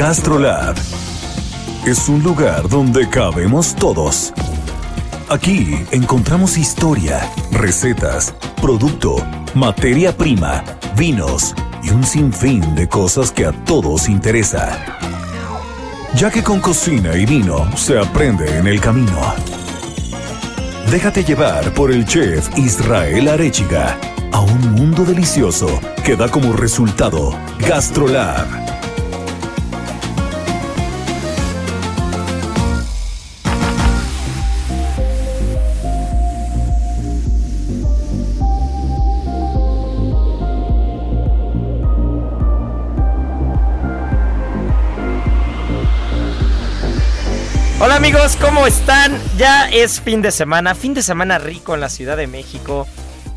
GastroLab es un lugar donde cabemos todos. Aquí encontramos historia, recetas, producto, materia prima, vinos y un sinfín de cosas que a todos interesa. Ya que con cocina y vino se aprende en el camino. Déjate llevar por el chef Israel Arechiga a un mundo delicioso que da como resultado GastroLab. Amigos, ¿cómo están? Ya es fin de semana, fin de semana rico en la Ciudad de México.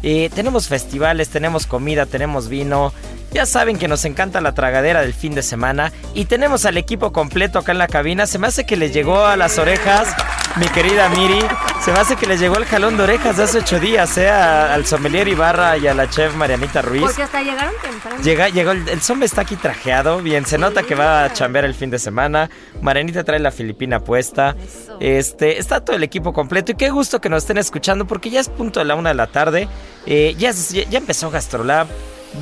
Eh, tenemos festivales, tenemos comida, tenemos vino. Ya saben que nos encanta la tragadera del fin de semana. Y tenemos al equipo completo acá en la cabina. Se me hace que les llegó a las orejas, mi querida Miri. Se me hace que les llegó el jalón de orejas de hace ocho días, ¿eh? A- al sommelier Ibarra y a la chef Marianita Ruiz. Porque hasta llegaron temprano. Llega, llegó el, el está aquí trajeado, bien, se nota que va a chambear el fin de semana. Marianita trae la filipina puesta. Eso. Este, está todo el equipo completo y qué gusto que nos estén escuchando porque ya es punto de la una de la tarde. Eh, ya, ya empezó Gastrolab.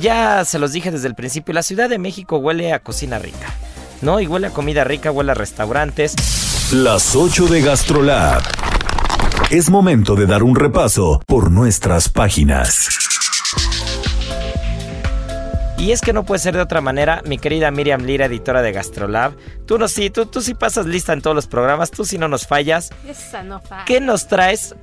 Ya se los dije desde el principio, la Ciudad de México huele a cocina rica. ¿No? Y huele a comida rica, huele a restaurantes. Las 8 de GastroLab. Es momento de dar un repaso por nuestras páginas. Y es que no puede ser de otra manera, mi querida Miriam Lira, editora de Gastrolab. Tú no sí, tú, tú sí pasas lista en todos los programas, tú sí no nos fallas. Esa no fa. ¿Qué nos traes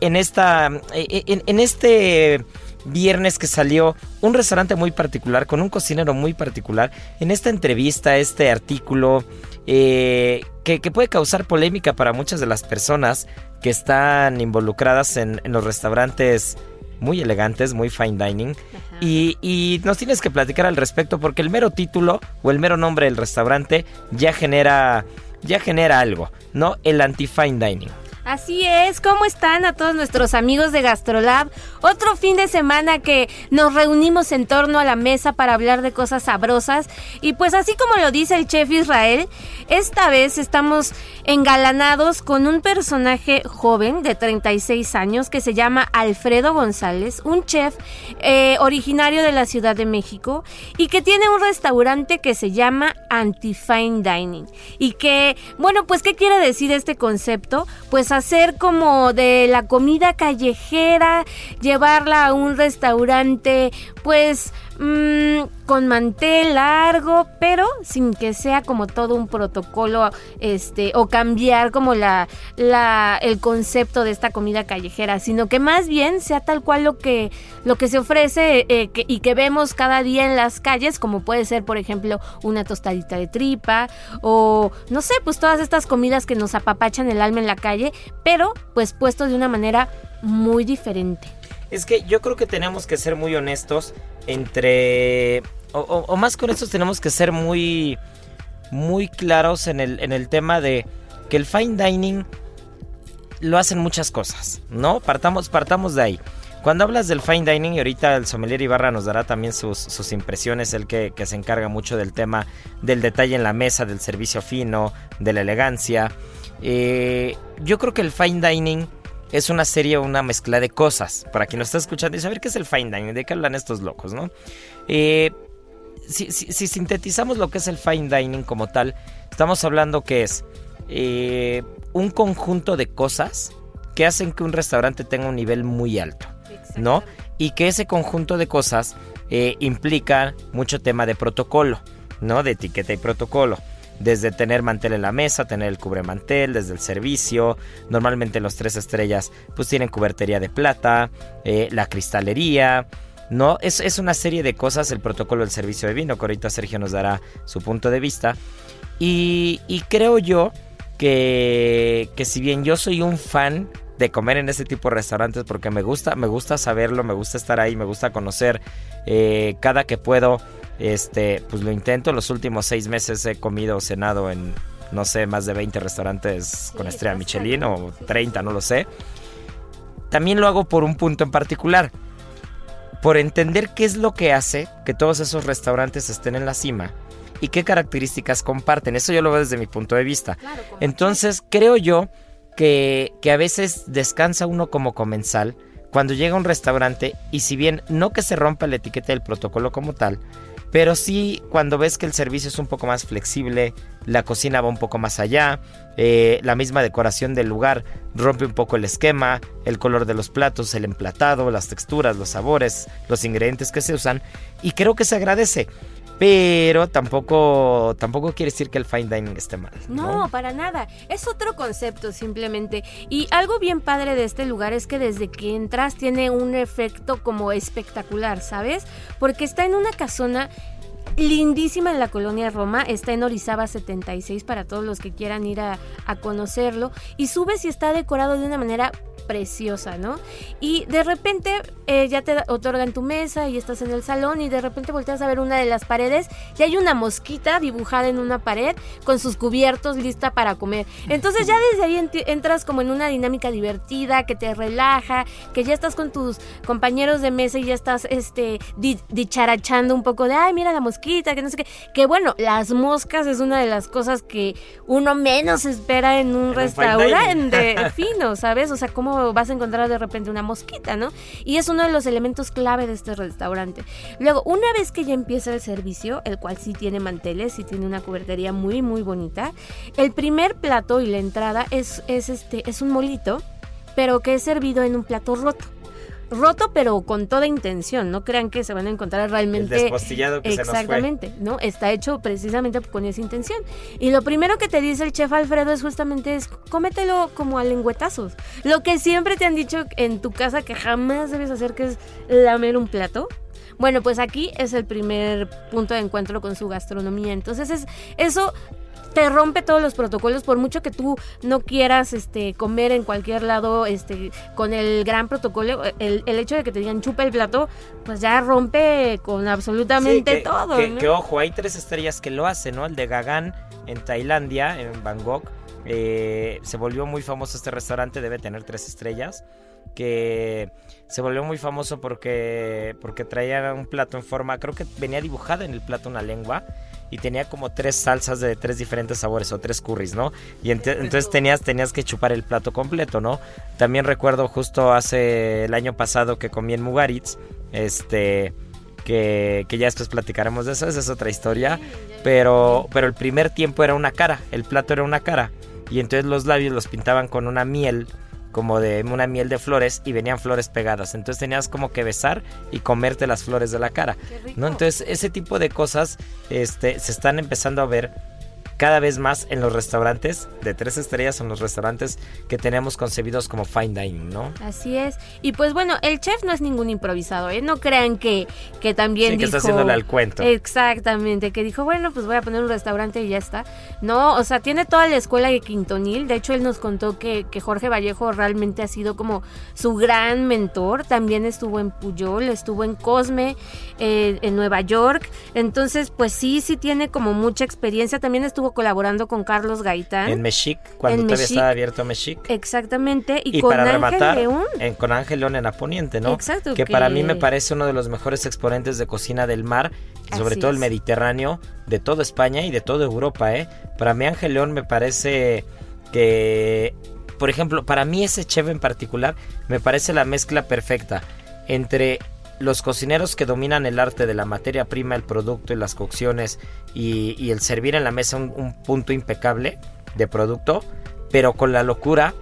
en esta en, en este viernes que salió un restaurante muy particular con un cocinero muy particular en esta entrevista este artículo eh, que, que puede causar polémica para muchas de las personas que están involucradas en, en los restaurantes muy elegantes, muy fine dining. Y, y nos tienes que platicar al respecto porque el mero título o el mero nombre del restaurante ya genera, ya genera algo, ¿no? El anti-fine dining. Así es, ¿cómo están a todos nuestros amigos de Gastrolab? Otro fin de semana que nos reunimos en torno a la mesa para hablar de cosas sabrosas. Y pues así como lo dice el chef Israel, esta vez estamos engalanados con un personaje joven de 36 años que se llama Alfredo González, un chef eh, originario de la Ciudad de México y que tiene un restaurante que se llama Anti-Fine Dining. Y que, bueno, pues ¿qué quiere decir este concepto? Pues hacer como de la comida callejera, llevarla a un restaurante, pues mm, con mantel largo, pero sin que sea como todo un protocolo, este, o cambiar como la, la, el concepto de esta comida callejera, sino que más bien sea tal cual lo que, lo que se ofrece eh, y que vemos cada día en las calles, como puede ser, por ejemplo, una tostadita de tripa, o no sé, pues todas estas comidas que nos apapachan el alma en la calle, pero pues puesto de una manera muy diferente. Es que yo creo que tenemos que ser muy honestos entre... O, más que honestos tenemos que ser muy... Muy claros en el, en el tema de que el fine dining lo hacen muchas cosas, ¿no? Partamos, partamos de ahí. Cuando hablas del fine dining, y ahorita el sommelier Ibarra nos dará también sus, sus impresiones, el que, que se encarga mucho del tema del detalle en la mesa, del servicio fino, de la elegancia. Eh, yo creo que el fine dining es una serie, una mezcla de cosas. Para quien nos está escuchando y saber qué es el fine dining, de qué hablan estos locos, ¿no? Eh, si, si- si sintetizamos lo que es el fine dining como tal, estamos hablando que es eh, un conjunto de cosas que hacen que un restaurante tenga un nivel muy alto, ¿no? Y que ese conjunto de cosas eh, implica mucho tema de protocolo, ¿no? De etiqueta y protocolo. Desde tener mantel en la mesa, tener el cubremantel, desde el servicio. Normalmente los tres estrellas pues tienen cubertería de plata, eh, la cristalería. No, es, es una serie de cosas, el protocolo del servicio de vino, que ahorita Sergio nos dará su punto de vista. Y, y creo yo que, que si bien yo soy un fan de comer en ese tipo de restaurantes porque me gusta, me gusta saberlo, me gusta estar ahí, me gusta conocer eh, cada que puedo, este, pues lo intento. Los últimos seis meses he comido o cenado en, no sé, más de 20 restaurantes con estrella Michelin o 30, no lo sé. También lo hago por un punto en particular, por entender qué es lo que hace que todos esos restaurantes estén en la cima y qué características comparten. Eso yo lo veo desde mi punto de vista. Entonces creo yo que, que a veces descansa uno como comensal cuando llega a un restaurante y si bien no que se rompa la etiqueta del protocolo como tal, pero sí cuando ves que el servicio es un poco más flexible, la cocina va un poco más allá, eh, la misma decoración del lugar rompe un poco el esquema, el color de los platos, el emplatado, las texturas, los sabores, los ingredientes que se usan y creo que se agradece. Pero tampoco, tampoco quiere decir que el fine dining esté mal. No, para nada. Es otro concepto simplemente. Y algo bien padre de este lugar es que desde que entras tiene un efecto como espectacular, ¿sabes? Porque está en una casona lindísima en la colonia Roma, está en Orizaba 76 para todos los que quieran ir a, a conocerlo y subes y está decorado de una manera preciosa, ¿no? Y de repente eh, ya te otorgan tu mesa y estás en el salón y de repente volteas a ver una de las paredes y hay una mosquita dibujada en una pared con sus cubiertos lista para comer. Entonces ya desde ahí entras como en una dinámica divertida que te relaja, que ya estás con tus compañeros de mesa y ya estás este dicharachando un poco de, ay, mira la mosquita, que no sé qué. Que bueno, las moscas es una de las cosas que uno menos espera en un restaurante fino, ¿sabes? O sea, vas a encontrar de repente una mosquita, ¿no? Y es uno de los elementos clave de este restaurante. Luego, una vez que ya empieza el servicio, el cual sí tiene manteles y tiene una cubertería muy, muy bonita, el primer plato y la entrada es, es, este, es un molito, pero que es servido en un plato roto roto pero con toda intención, no crean que se van a encontrar realmente el despostillado que exactamente, se nos fue. ¿no? Está hecho precisamente con esa intención. Y lo primero que te dice el chef Alfredo es justamente es cómetelo como a lengüetazos. Lo que siempre te han dicho en tu casa que jamás debes hacer que es lamer un plato. Bueno, pues aquí es el primer punto de encuentro con su gastronomía. Entonces es eso te rompe todos los protocolos por mucho que tú no quieras este comer en cualquier lado este con el gran protocolo el, hecho de que te digan chupa el plato pues ya rompe con absolutamente todo que, ojo hay tres estrellas que lo hacen no el de Gagan en Tailandia en Bangkok eh, se volvió muy famoso este restaurante debe tener tres estrellas que se volvió muy famoso porque porque traía un plato en forma creo que venía dibujada en el plato una lengua y tenía como tres salsas de tres diferentes sabores o tres curries, ¿no? Y entonces tenías, tenías que chupar el plato completo, ¿no? También recuerdo justo hace el año pasado que comí en Mugaritz, este, que, que ya después platicaremos de eso, esa es otra historia, pero, pero el primer tiempo era una cara, el plato era una cara, y entonces los labios los pintaban con una miel como de una miel de flores y venían flores pegadas. Entonces tenías como que besar y comerte las flores de la cara. ¿no? Entonces ese tipo de cosas este, se están empezando a ver cada vez más en los restaurantes de tres estrellas, en los restaurantes que tenemos concebidos como fine dining, ¿no? Así es. Y pues bueno, el chef no es ningún improvisado, ¿eh? No crean que, que también sí, que está haciéndole al cuento. Exactamente, que dijo, bueno, pues voy a poner un restaurante y ya está. No, o sea, tiene toda la escuela de Quintonil. De hecho, él nos contó que, que Jorge Vallejo realmente ha sido como su gran mentor. También estuvo en Puyol, estuvo en Cosme, eh, en Nueva York. Entonces, pues sí, sí tiene como mucha experiencia. También estuvo colaborando con Carlos Gaitán. En Mexic, cuando todavía estaba abierto Mexic. Exactamente. Y, con para Ángel rematar, León. En, con Ángel León en Aponiente, ¿no? Exacto. Que, para mí me parece uno de los mejores exponentes de cocina del mar, sobre todo el Mediterráneo, de toda España y de toda Europa, ¿eh? Para mí Ángel León me parece que, por ejemplo, para mí ese chef en particular me parece la mezcla perfecta entre los cocineros que dominan el arte de la materia prima, el producto y las cocciones y, el servir en la mesa un, punto impecable de producto, pero con la locura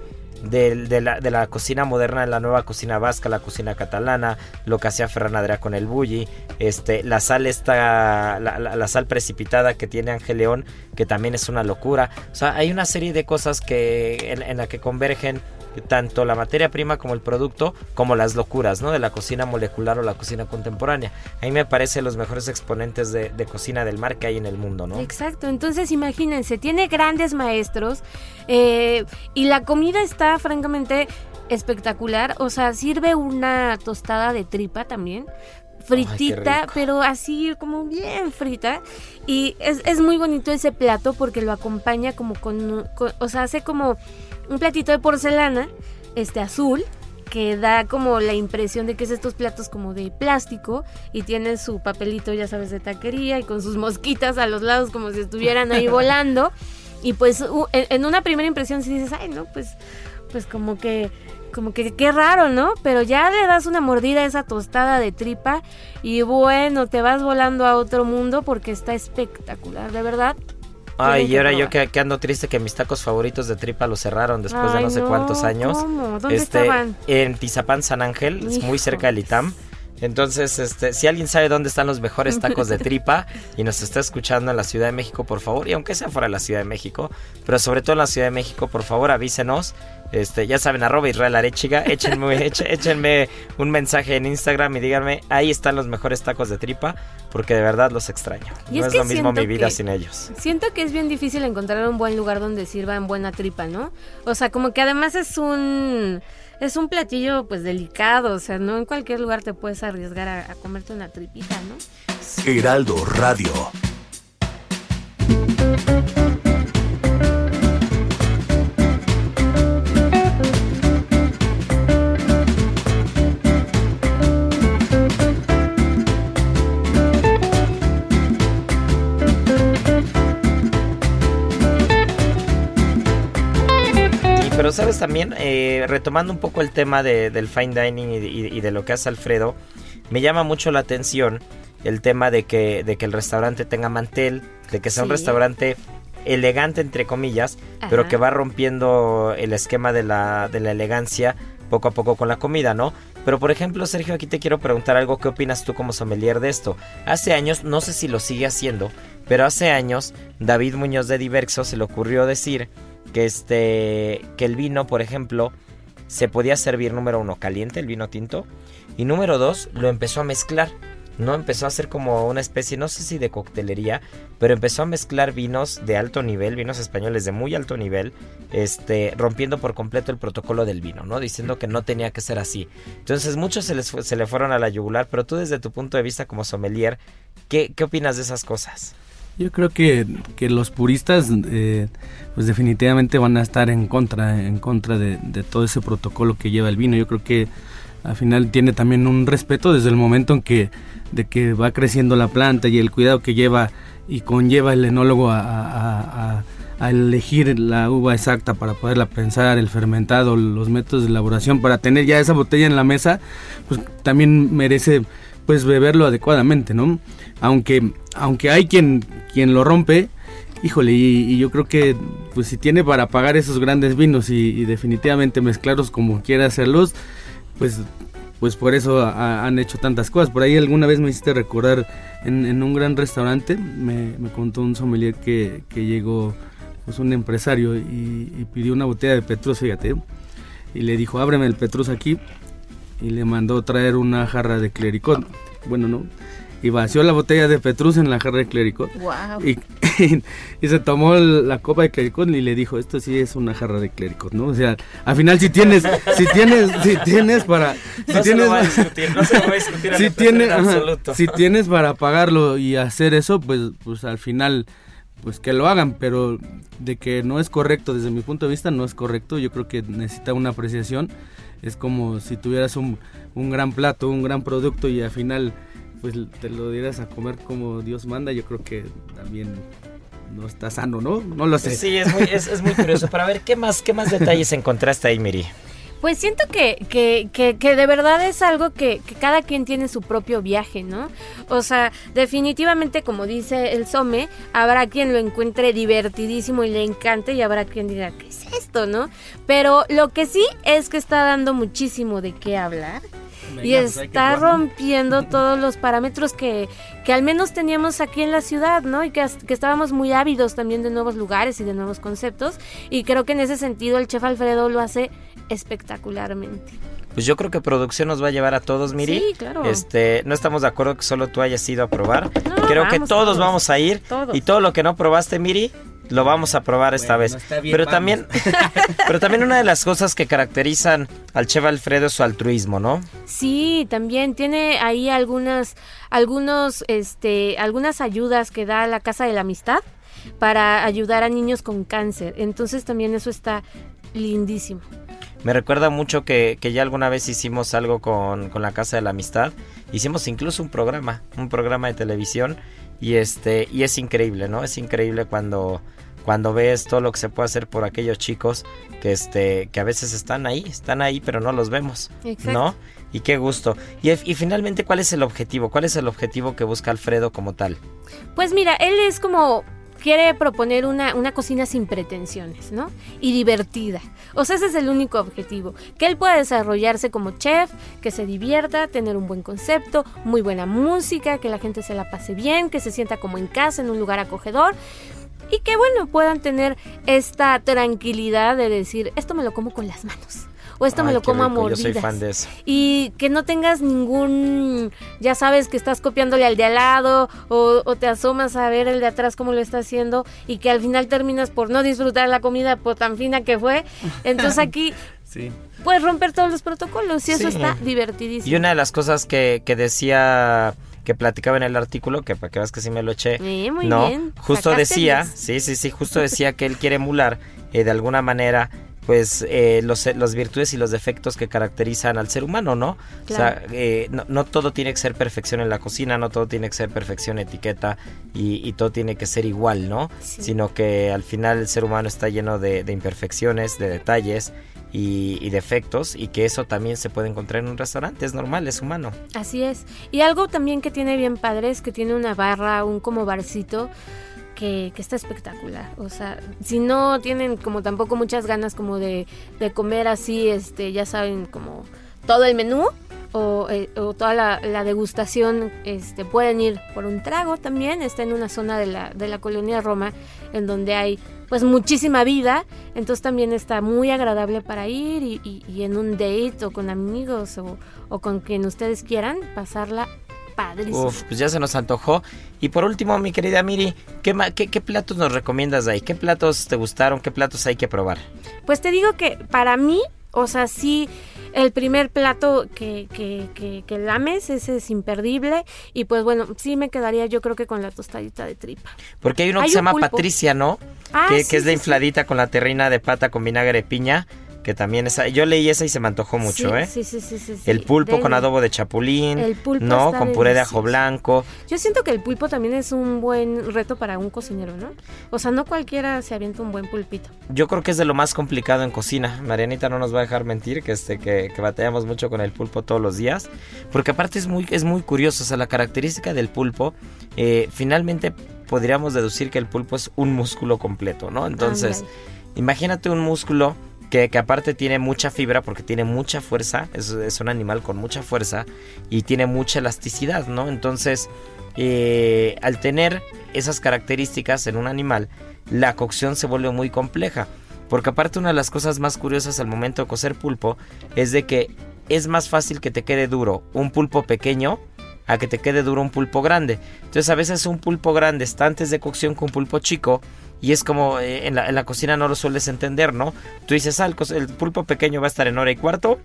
de, la, cocina moderna, la nueva cocina vasca, la cocina catalana, lo que hacía Ferran Adrià con el bulli, este, la sal esta, la, sal precipitada que tiene Ángel León, que también es una locura. O sea, hay una serie de cosas que en, en la que convergen tanto la materia prima como el producto, como las locuras, ¿no? De la cocina molecular o la cocina contemporánea. A mí me parece los mejores exponentes de, cocina del mar que hay en el mundo, ¿no? Exacto, entonces imagínense, tiene grandes maestros eh, y la comida está francamente espectacular, o sea, sirve una tostada de tripa también, fritita, pero así como bien frita. Y es, es, muy bonito ese plato porque lo acompaña como con, o sea, hace como un platito de porcelana, este azul, que da como la impresión de que es estos platos como de plástico y tiene su papelito, ya sabes, de taquería y con sus mosquitas a los lados como si estuvieran ahí volando. Y pues en una primera impresión si dices, ay, no, pues, pues como que como que qué raro, ¿no? Pero ya le das una mordida a esa tostada de tripa y bueno, te vas volando a otro mundo porque está espectacular, de verdad. Ay, y ahora yo que, ando triste que mis tacos favoritos de tripa los cerraron después de no, sé cuántos años. ¿Cómo? ¿Dónde este, estaban? En Tizapán, San Ángel, es muy cerca del ITAM. Entonces, este, si alguien sabe dónde están los mejores tacos de tripa y nos está escuchando en la Ciudad de México, por favor, y aunque sea fuera de la Ciudad de México, pero sobre todo en la Ciudad de México, por favor, avísenos. Este, ya saben, arroba Israel Arechiga, échenme, échenme un mensaje en Instagram y díganme, ahí están los mejores tacos de tripa, porque de verdad los extraño. no es, lo mismo mi vida sin ellos. Siento que es bien difícil encontrar un buen lugar donde sirvan buena tripa, ¿no? O sea, como que además es un es un platillo pues delicado, o sea, no en cualquier lugar te puedes arriesgar a, comerte una tripita, ¿no? Heraldo Radio. Pero sabes también, eh, retomando un poco el tema del fine dining y, de lo que hace Alfredo, me llama mucho la atención el tema de que, de que el restaurante tenga mantel, de que sea un restaurante elegante entre comillas, pero que va rompiendo el esquema de la, de la elegancia poco a poco con la comida, ¿no? Pero por ejemplo, Sergio, aquí te quiero preguntar algo, ¿qué opinas tú como sommelier de esto? Hace años, no sé si lo sigue haciendo, pero hace años David Muñoz de Diverso se le ocurrió decir que este que el vino, por ejemplo, se podía servir número uno caliente, el vino tinto, y número dos lo empezó a mezclar. No empezó a hacer como una especie, no sé si de coctelería, pero empezó a mezclar vinos de alto nivel, vinos españoles de muy alto nivel, este, rompiendo por completo el protocolo del vino, ¿no? Diciendo que no tenía que ser así. Entonces muchos se, les se le fueron a la yugular, pero tú desde tu punto de vista como sommelier, ¿qué, qué opinas de esas cosas? Yo creo que, que los puristas eh, pues definitivamente van a estar en contra, en contra de, todo ese protocolo que lleva el vino. Yo creo que al final tiene también un respeto desde el momento en que, de que va creciendo la planta y el cuidado que lleva y conlleva el enólogo a, a elegir la uva exacta para poderla pensar, el fermentado, los métodos de elaboración, para tener ya esa botella en la mesa, pues también merece pues beberlo adecuadamente, ¿no? Aunque, aunque hay quien, quien lo rompe, híjole, y, yo creo que pues si tiene para pagar esos grandes vinos y, definitivamente mezclarlos como quiera hacerlos, pues pues por eso han hecho tantas cosas. Por ahí alguna vez me hiciste recordar en, un gran restaurante, me, contó un sommelier que, que llegó pues un empresario y, pidió una botella de Petrus, fíjate, y le dijo, ábreme el Petrus aquí, y le mandó traer una jarra de clericot. Bueno, no. Y vació la botella de Petrus en la jarra de clericot. Y, y, se tomó la copa de clericot y le dijo, esto sí es una jarra de clericot, ¿no? O sea, al final si tienes, si tienes, si tienes para... Si no tienes, se lo va a discutir, no se lo va a discutir si, tienes, si tienes para pagarlo y hacer eso, pues, pues al final pues que lo hagan, pero de que no es correcto desde mi punto de vista, no es correcto. Yo creo que necesita una apreciación es como si tuvieras un, un gran plato, un gran producto y al final pues te lo dieras a comer como Dios manda, yo creo que también no está sano, ¿no? No lo sé. Sí, es muy, es, es muy curioso. Para ver, ¿qué más, qué más detalles encontraste ahí, Miri? Pues siento que, que, que, de verdad es algo que, que, cada quien tiene su propio viaje, ¿no? O sea, definitivamente, como dice el Some, habrá quien lo encuentre divertidísimo y le encante y habrá quien diga, ¿qué es esto, no? Pero lo que sí es que está dando muchísimo de qué hablar y pues está rompiendo todos los parámetros que, que, al menos teníamos aquí en la ciudad, ¿no? Y que, que, estábamos muy ávidos también de nuevos lugares y de nuevos conceptos. Y creo que en ese sentido el chef Alfredo lo hace espectacularmente. Pues yo creo que producción nos va a llevar a todos, Miri. Sí, claro. Este, no estamos de acuerdo que solo tú hayas ido a probar. No, creo que todos, todos. vamos a ir Todos. y todo lo que no probaste, Miri, lo vamos a probar esta vez. está bien, pero vamos. también pero también una de las cosas que caracterizan al chef Alfredo es su altruismo, ¿no? Sí, también tiene ahí algunas, algunos, este, algunas ayudas que da la Casa de la Amistad para ayudar a niños con cáncer. Entonces también eso está lindísimo. Me recuerda mucho que, que ya alguna vez hicimos algo con, con la Casa de la Amistad. Hicimos incluso un programa, un programa de televisión. Y este, y es increíble, ¿no? Es increíble cuando, cuando ves todo lo que se puede hacer por aquellos chicos que este, que a veces están ahí, están ahí, pero no los vemos. Exacto. ¿No? Y qué gusto. Y, y finalmente, ¿cuál es el objetivo? ¿Cuál es el objetivo que busca Alfredo como tal? Pues mira, él es como quiere proponer una, una cocina sin pretensiones, ¿no? Y divertida. O sea, ese es el único objetivo. Que él pueda desarrollarse como chef, que se divierta, tener un buen concepto, muy buena música, que la gente se la pase bien, que se sienta como en casa, en un lugar acogedor. Y que bueno, puedan tener esta tranquilidad de decir, esto me lo como con las manos. O esto me lo como a rico, Yo mordidas soy fan de eso. y que no tengas ningún, ya sabes que estás copiándole al de al lado o, o te asomas a ver el de atrás cómo lo está haciendo y que al final terminas por no disfrutar la comida por tan fina que fue. Entonces aquí Sí. puedes romper todos los protocolos y eso Sí. está divertidísimo. Y una de las cosas que, que decía, que platicaba en el artículo, que para que veas que sí me lo eché, Eh, muy no, bien. justo Sacaste decía, sí, sí, sí, justo decía que él quiere emular eh, de alguna manera pues eh, los, las virtudes y los defectos que caracterizan al ser humano, ¿no? O sea, eh, no, no todo tiene que ser perfección en la cocina, no todo tiene que ser perfección etiqueta y, y todo tiene que ser igual, ¿no? Sí. Sino que al final el ser humano está lleno de, de imperfecciones, de detalles y, y defectos y que eso también se puede encontrar en un restaurante, es normal, es humano. Así es. Y algo también que tiene bien padre es que tiene una barra, un como barcito que, que está espectacular. O sea, si no tienen como tampoco muchas ganas como de, de comer así, este, ya saben, como todo el menú o, eh, o toda la, degustación, este, pueden ir por un trago también. Está en una zona de la, de la colonia Roma en donde hay pues muchísima vida, entonces también está muy agradable para ir y, y- y en un date o con amigos o, o con quien ustedes quieran pasarla padrísimo. Uf, pues ya se nos antojó. Y por último, mi querida Miri, ¿qué, qué, qué platos nos recomiendas de ahí? ¿Qué platos te gustaron? ¿Qué platos hay que probar? Pues te digo que para mí, o sea, sí, el primer plato que, que, que, que lames, ese es imperdible. Y pues bueno, sí me quedaría yo creo que con la tostadita de tripa. Porque hay uno Hay que se un llama pulpo. Patricia, ¿no? Ah, que, sí, que es la sí. infladita con la terrina de pata con vinagre de piña. Que también esa. Yo leí esa y se me antojó mucho, Sí, ¿eh? Sí, sí, sí, sí, sí. El pulpo con adobo de chapulín. El pulpo No, con puré de ajo blanco. Yo siento que el pulpo también es un buen reto para un cocinero, ¿no? O sea, no cualquiera se avienta un buen pulpito. Yo creo que es de lo más complicado en cocina. Marianita no nos va a dejar mentir que este que, que batallamos mucho con el pulpo todos los días. Porque aparte es muy, es muy curioso. O sea, la característica del pulpo, eh, finalmente podríamos deducir que el pulpo es un músculo completo, ¿no? Entonces, imagínate un músculo que, aparte tiene mucha fibra porque tiene mucha fuerza. Es, es un animal con mucha fuerza y tiene mucha elasticidad, ¿no? Entonces, eh, al tener esas características en un animal, la cocción se vuelve muy compleja. Porque aparte una de las cosas más curiosas al momento de cocer pulpo es de que es más fácil que te quede duro un pulpo pequeño a que te quede duro un pulpo grande. Entonces a veces un pulpo grande está antes de cocción que un pulpo chico y es como eh, en, la, cocina no lo sueles entender, ¿no? Tú dices, ah, el, el pulpo pequeño va a estar en hora y cuarto,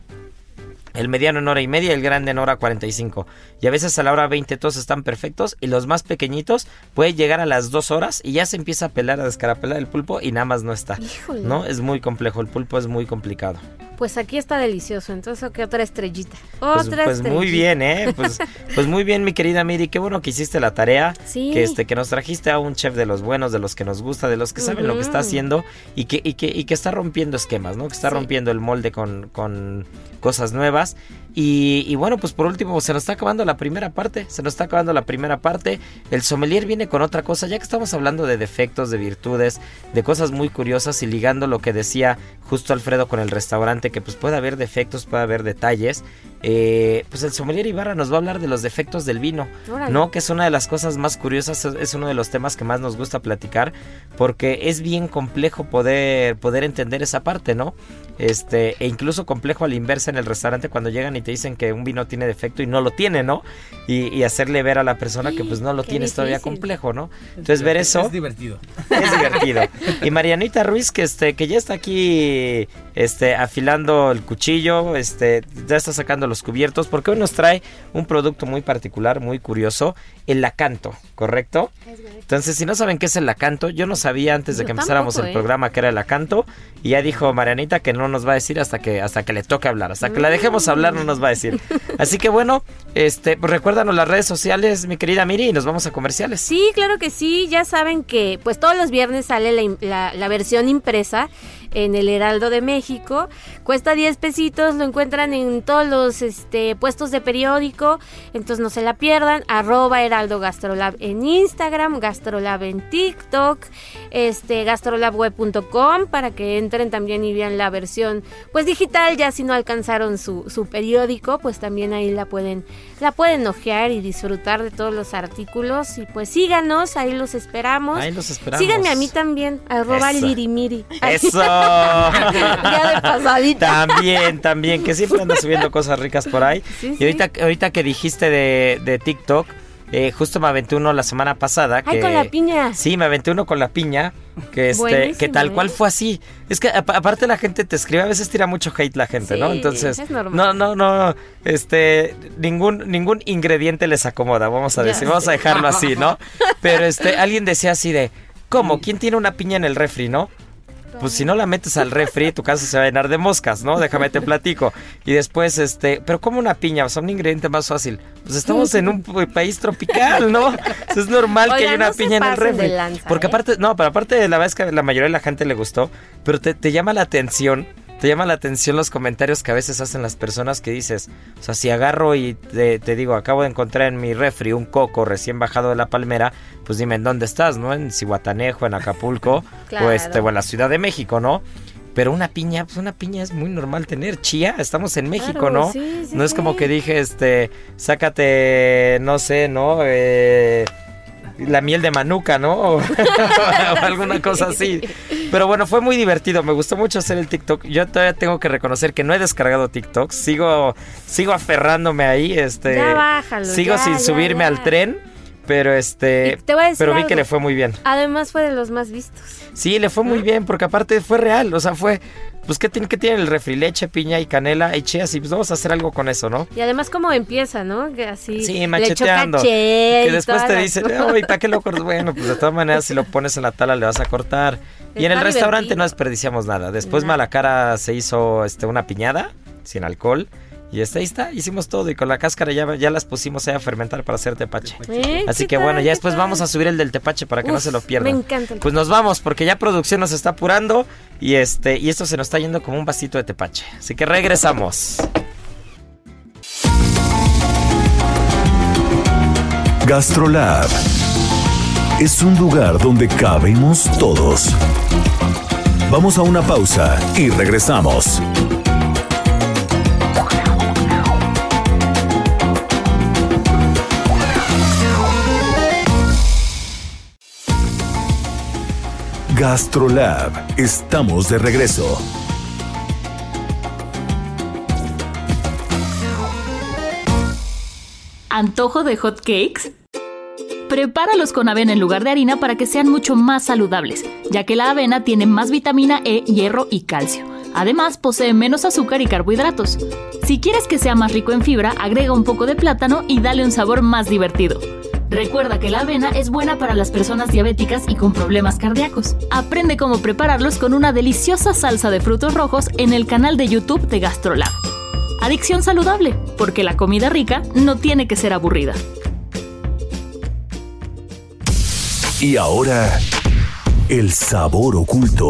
el mediano en hora y media el grande en hora 45. Y a veces a la hora 20 todos están perfectos y los más pequeñitos puede llegar a las 2 horas y ya se empieza a pelar, a descarapelar el pulpo y nada más no está. Híjole. ¿No? Es muy complejo, el pulpo es muy complicado. Pues aquí está delicioso, entonces ¿qué otra estrellita? Pues, Otra pues muy estrellita. bien, ¿eh? Pues, pues muy bien, mi querida Miri. Qué bueno que hiciste la tarea. Sí. Que, este, que nos trajiste a un chef de los buenos, de los que nos gusta, de los que saben lo que está haciendo y que, y que, y que está rompiendo esquemas, ¿no? Que está Sí. rompiendo el molde con, con cosas nuevas temas. Y, y, bueno, pues por último, se nos está acabando la primera parte. Se nos está acabando la primera parte. El sommelier viene con otra cosa, ya que estamos hablando de defectos, de virtudes, de cosas muy curiosas y ligando lo que decía justo Alfredo con el restaurante, que pues puede haber defectos, puede haber detalles. Eh, pues el sommelier Ibarra nos va a hablar de los defectos del vino, ¿no? Que es una de las cosas más curiosas, es uno de los temas que más nos gusta platicar, porque es bien complejo poder, poder entender esa parte, ¿no? Este, e incluso complejo al inversa en el restaurante cuando llegan y te dicen que un vino tiene defecto y no lo tiene, ¿no? Y, hacerle ver a la persona que pues no lo tienes todavía complejo, ¿no? Entonces ver eso... Es divertido. Es divertido. Y Marianita Ruiz, que este, que ya está aquí este, afilando el cuchillo, este, ya está sacando los cubiertos, porque hoy nos trae un producto muy particular, muy curioso, el lacanto, ¿correcto? Entonces, si no saben qué es el lacanto, yo no sabía antes de que empezáramos el ¿eh? programa que era el lacanto, y ya dijo Marianita que no nos va a decir hasta que, hasta que le toque hablar, hasta que la dejemos hablar no nos va a decir. Así que bueno, este, pues recuérdanos las redes sociales, mi querida Miri, y nos vamos a comerciales. Sí, claro que sí, ya saben que pues todos los viernes sale la, la versión impresa en el Heraldo de México. Cuesta 10 pesitos, lo encuentran en todos los este, puestos de periódico, entonces no se la pierdan. Arroba Heraldo Gastrolab en Instagram, Gastrolab en TikTok, este, gastrolabweb.com para que entren también y vean la versión pues digital, ya si no alcanzaron su, su periódico, pues también ahí la pueden, la pueden ojear y disfrutar de todos los artículos. Y pues síganos, ahí los esperamos. Ahí los esperamos. Síganme a mí también, arroba lirimiri. Eso. ya de pasadita. También, también, que siempre anda subiendo cosas ricas por ahí. y ahorita, ahorita que dijiste de, de TikTok, eh, justo me aventé uno la semana pasada. Que, Ay, con la piña. Sí, me aventé uno con la piña. Que, este, que tal cual ¿eh? fue así. Es que aparte la gente te escribe, a veces tira mucho hate la gente, ¿no? Entonces, no, no, no, este, ningún, ningún ingrediente les acomoda, vamos a decir, vamos a dejarlo así, ¿no? Pero este, alguien decía así de, ¿cómo? ¿Quién tiene una piña en el refri, no? Pues si no la metes al refri, tu casa se va a llenar de moscas, ¿no? Déjame te platico. Y después, este, pero como una piña, o sea, un ingrediente más fácil. Pues estamos en un país tropical, ¿no? es normal que haya una piña en el refri. Porque ¿eh? aparte, no, pero aparte, la verdad es que la mayoría de la gente le gustó, pero te, te llama la atención te llama la atención los comentarios que a veces hacen las personas que dices, o sea, si agarro y te, digo, acabo de encontrar en mi refri un coco recién bajado de la palmera, pues dime en dónde estás, ¿no? En Cihuatanejo, en Acapulco, o, este, o en la Ciudad de México, ¿no? Pero una piña, pues una piña es muy normal tener. Chía, estamos en México, ¿no? no es como que dije, este, sácate, no sé, ¿no? Eh, la miel de manuca, ¿no? o alguna cosa así. Pero bueno, fue muy divertido. Me gustó mucho hacer el TikTok. Yo todavía tengo que reconocer que no he descargado TikTok. Sigo, sigo aferrándome ahí. Este, ya bájalo, sigo sin subirme al tren. Pero este. pero vi que le fue muy bien. Además fue de los más vistos. Sí, le fue muy bien, porque aparte fue real. O sea, fue. Pues, ¿qué tiene, qué tiene el refri? Leche, piña y canela y cheas. Y pues vamos a hacer algo con eso, ¿no? Y además, como empieza, ¿no? Que así. Sí, macheteando. que después te dicen, uy, ¿para qué lo cortas? Bueno, pues de todas maneras, si lo pones en la tala, le vas a cortar. y en el restaurante no desperdiciamos nada. Después, Malacara se hizo este, una piñada sin alcohol. Y está, ahí está, hicimos todo y con la cáscara ya, ya las pusimos ahí a fermentar para hacer tepache. Eh, Así que bueno, ya después vamos a subir el del tepache para que no se lo pierdan. Me encanta. pues nos vamos porque ya producción nos está apurando y este y esto se nos está yendo como un vasito de tepache. Así que regresamos. Gastrolab es un lugar donde cabemos todos. Vamos a una pausa y regresamos. GastroLab. Estamos de regreso. ¿Antojo de hot cakes? Prepáralos con avena en lugar de harina para que sean mucho más saludables, ya que la avena tiene más vitamina E, hierro y calcio. Además, posee menos azúcar y carbohidratos. Si quieres que sea más rico en fibra, agrega un poco de plátano y dale un sabor más divertido. Recuerda que la avena es buena para las personas diabéticas y con problemas cardíacos. Aprende cómo prepararlos con una deliciosa salsa de frutos rojos en el canal de YouTube de GastroLab. Adicción saludable, porque la comida rica no tiene que ser aburrida. Y ahora, el sabor oculto.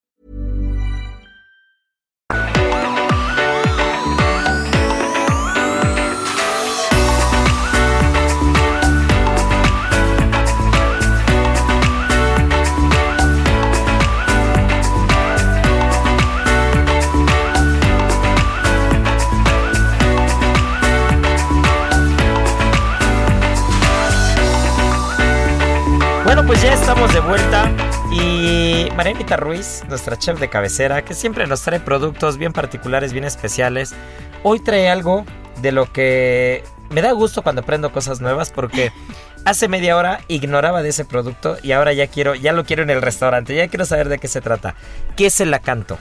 Bueno, pues ya estamos de vuelta y Marianita Ruiz, nuestra chef de cabecera, que siempre nos trae productos bien particulares, bien especiales, hoy trae algo de lo que me da gusto cuando aprendo cosas nuevas porque hace media hora ignoraba de ese producto y ahora ya quiero, ya lo quiero en el restaurante, ya quiero saber de qué se trata. ¿Qué es el acanto?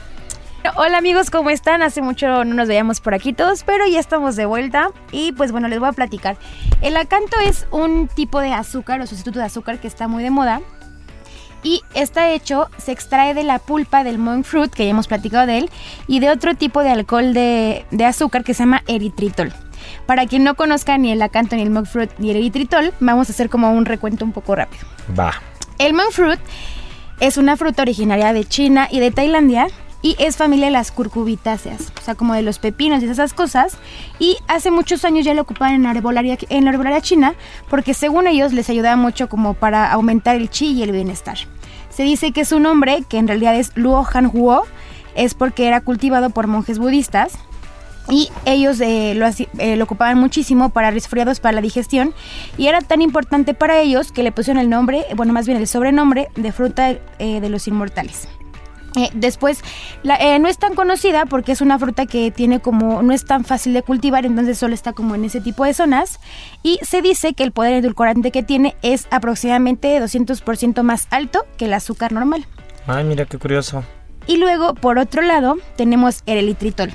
Hola amigos, ¿cómo están? Hace mucho no nos veíamos por aquí todos, pero ya estamos de vuelta y pues bueno, les voy a platicar. El acanto es un tipo de azúcar o sustituto de azúcar que está muy de moda y está hecho, se extrae de la pulpa del monk fruit, que ya hemos platicado de él, y de otro tipo de alcohol de, de azúcar que se llama eritritol. Para quien no conozca ni el acanto, ni el monk fruit, ni el eritritol, vamos a hacer como un recuento un poco rápido. Va. El monk fruit es una fruta originaria de China y de Tailandia y es familia de las curcubitáceas, o sea, como de los pepinos y esas cosas. Y hace muchos años ya lo ocupaban en la herbolaria, en la china porque según ellos les ayudaba mucho como para aumentar el chi y el bienestar. Se dice que su nombre, que en realidad es Luo Han Huo, es porque era cultivado por monjes budistas y ellos eh, eh, lo ocupaban muchísimo para resfriados, para la digestión, y era tan importante para ellos que le pusieron el nombre, bueno, más bien el sobrenombre de fruta eh, de los inmortales. Eh, después, la- eh, no es tan conocida porque es una fruta que tiene como, no es tan fácil de cultivar, entonces solo está como en ese tipo de zonas. Y se dice que el poder edulcorante que tiene es aproximadamente 200% más alto que el azúcar normal. Ay, mira qué curioso. Y luego, por otro lado, tenemos el elitritol.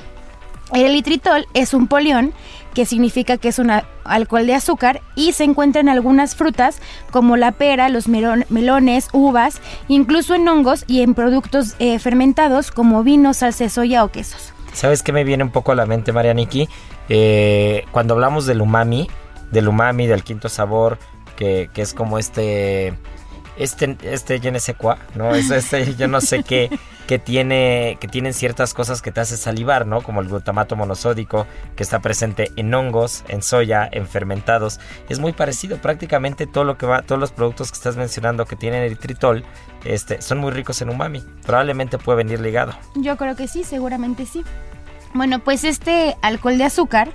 El elitritol es un polión, que significa que es un alcohol de azúcar y se encuentra en algunas frutas como la pera, los melon- melones, uvas, incluso en hongos y en productos eh, fermentados como vino, salsa de soya o quesos. ¿Sabes qué me viene un poco a la mente, Marianiki? Eh, cuando hablamos del umami, del umami, del quinto sabor, que, que es como este, este, este, yo no sé cuá, ¿no? Es este, yo no sé qué, que tiene, que tienen ciertas cosas que te hace salivar, ¿no? Como el glutamato monosódico, que está presente en hongos, en soya, en fermentados. Es muy parecido, prácticamente todo lo que va, todos los productos que estás mencionando que tienen eritritol, este, son muy ricos en umami. Probablemente puede venir ligado. Yo creo que sí, seguramente sí. Bueno, pues este alcohol de azúcar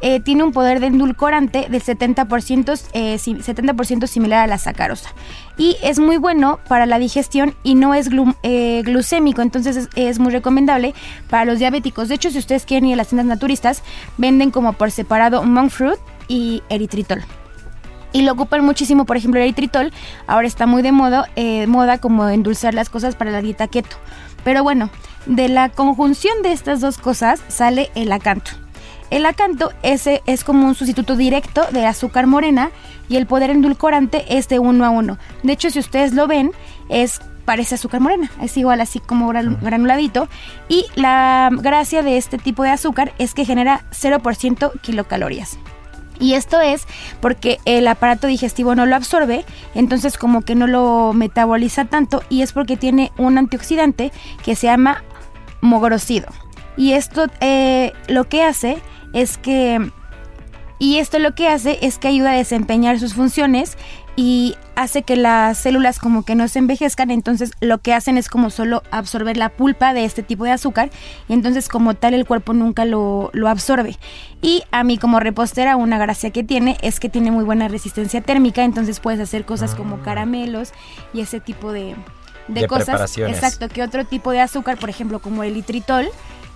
eh, tiene un poder de endulcorante del 70%, eh, si- 70 similar a la sacarosa. Y es muy bueno para la digestión y no es eh, glucémico, entonces es, es muy recomendable para los diabéticos. De hecho, si ustedes quieren ir a las tiendas naturistas, venden como por separado monk fruit y eritritol. Y lo ocupan muchísimo, por ejemplo, el eritritol. Ahora está muy de moda, eh, moda como endulzar las cosas para la dieta keto. Pero bueno, de la conjunción de estas dos cosas sale el acanto. El acanto ese es como un sustituto directo de azúcar morena y el poder endulcorante es de uno a uno. De hecho, si ustedes lo ven, es parece azúcar morena, es igual así como granul- granuladito. Y la gracia de este tipo de azúcar es que genera 0% kilocalorías. Y esto es porque el aparato digestivo no lo absorbe, entonces como que no lo metaboliza tanto y es porque tiene un antioxidante que se llama mogorocido. Y esto eh, lo que hace es que... Y esto lo que hace es que ayuda a desempeñar sus funciones y hace que las células como que no se envejezcan, entonces lo que hacen es como solo absorber la pulpa de este tipo de azúcar y entonces como tal el cuerpo nunca lo, lo absorbe. Y a mí como repostera una gracia que tiene es que tiene muy buena resistencia térmica, entonces puedes hacer cosas como caramelos y ese tipo de, de De cosas. Exacto, que otro tipo de azúcar, por ejemplo como el litritol,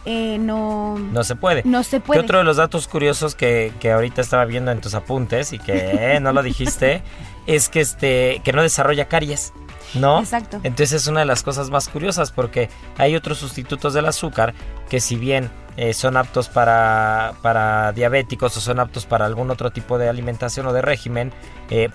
eh, no, No se puede. no se ¿Qué puede. otro de los datos curiosos que, que ahorita estaba viendo en tus apuntes y que eh, no lo dijiste? es que este que no desarrolla caries. ¿No? Exacto. Entonces es una de las cosas más curiosas porque hay otros sustitutos del azúcar que si bien eh, son aptos para, para diabéticos o son aptos para algún otro tipo de alimentación o de régimen,